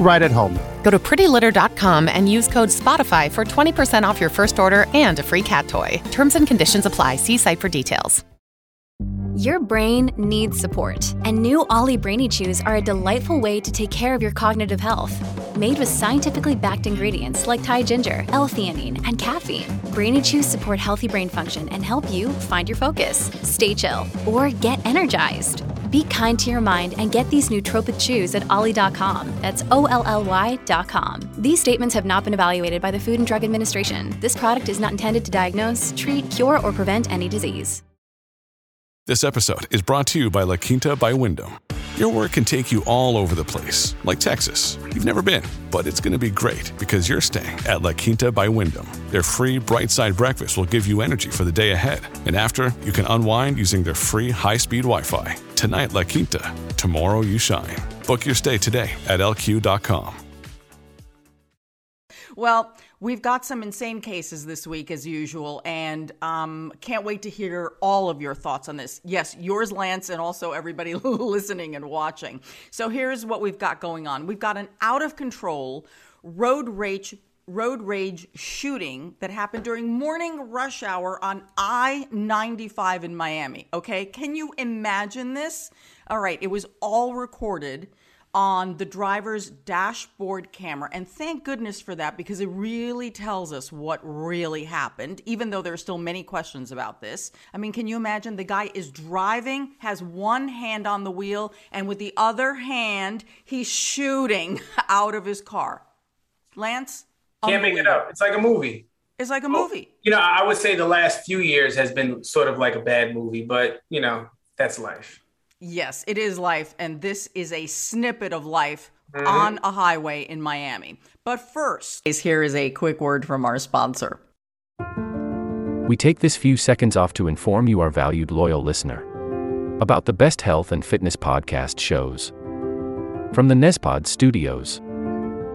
right at home. Go to prettylitter.com and use code SPOTIFY for 20% off your first order and a free cat toy. Terms and conditions apply. See site for details. Your brain needs support, and new Ollie Brainy Chews are a delightful way to take care of your cognitive health. Made with scientifically backed ingredients like Thai ginger, L-theanine, and caffeine, Brainy Chews support healthy brain function and help you find your focus, stay chill, or get energized. Be kind to your mind and get these nootropic chews at ollie.com. That's O L L Y.com. These statements have not been evaluated by the Food and Drug Administration. This product is not intended to diagnose, treat, cure, or prevent any disease. This episode is brought to you by La Quinta by Wyndham. Your work can take you all over the place, like Texas. You've never been, but it's going to be great because you're staying at La Quinta by Wyndham. Their free bright side breakfast will give you energy for the day ahead. And after, you can unwind using their free high speed Wi Fi. Tonight, La Quinta. Tomorrow, you shine. Book your stay today at lq.com. Well, we've got some insane cases this week, as usual, and um, can't wait to hear all of your thoughts on this. Yes, yours, Lance, and also everybody listening and watching. So here's what we've got going on we've got an out of control road rage. Road rage shooting that happened during morning rush hour on I 95 in Miami. Okay, can you imagine this? All right, it was all recorded on the driver's dashboard camera. And thank goodness for that because it really tells us what really happened, even though there are still many questions about this. I mean, can you imagine the guy is driving, has one hand on the wheel, and with the other hand, he's shooting out of his car? Lance? Can't make it up. It's like a movie. It's like a movie. You know, I would say the last few years has been sort of like a bad movie, but you know, that's life. Yes, it is life, and this is a snippet of life Mhm. on a highway in Miami. But first, here is a quick word from our sponsor. We take this few seconds off to inform you, our valued loyal listener, about the best health and fitness podcast shows from the Nezpod studios.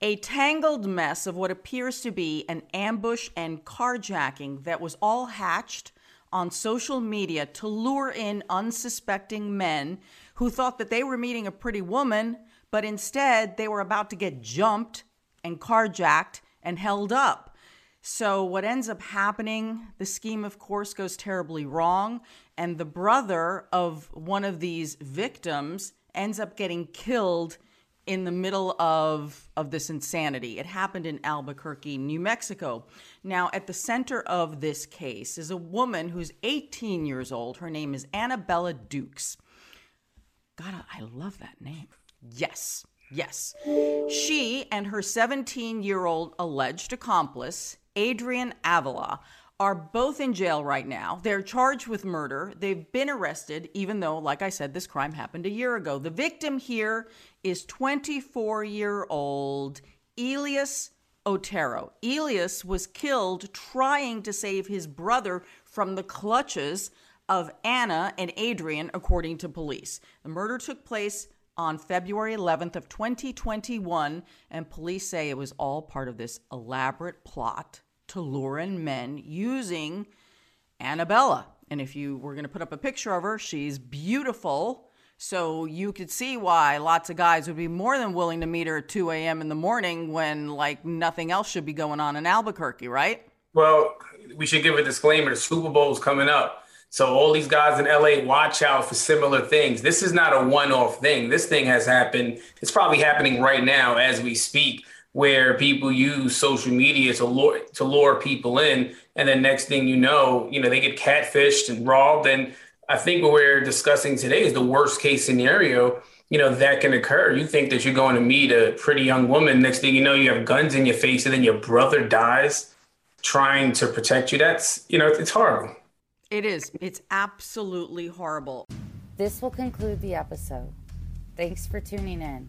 A tangled mess of what appears to be an ambush and carjacking that was all hatched on social media to lure in unsuspecting men who thought that they were meeting a pretty woman, but instead they were about to get jumped and carjacked and held up. So, what ends up happening, the scheme, of course, goes terribly wrong. And the brother of one of these victims ends up getting killed in the middle of, of this insanity. It happened in Albuquerque, New Mexico. Now, at the center of this case is a woman who's 18 years old. Her name is Annabella Dukes. God, I love that name. Yes, yes. She and her 17 year old alleged accomplice, Adrian Avila, are both in jail right now. They're charged with murder. They've been arrested, even though, like I said, this crime happened a year ago. The victim here is 24 year old Elias Otero. Elias was killed trying to save his brother from the clutches of Anna and Adrian, according to police. The murder took place on February 11th of 2021, and police say it was all part of this elaborate plot to lure in men using Annabella. And if you were going to put up a picture of her, she's beautiful. So you could see why lots of guys would be more than willing to meet her at 2 a.m. in the morning when like nothing else should be going on in Albuquerque, right? Well, we should give a disclaimer. The Super Bowl's coming up. So all these guys in LA watch out for similar things. This is not a one-off thing. This thing has happened. It's probably happening right now as we speak, where people use social media to lure to lure people in, and then next thing you know, you know they get catfished and robbed. And I think what we're discussing today is the worst case scenario. You know that can occur. You think that you're going to meet a pretty young woman. Next thing you know, you have guns in your face, and then your brother dies trying to protect you. That's you know it's horrible. It is. It's absolutely horrible. This will conclude the episode. Thanks for tuning in.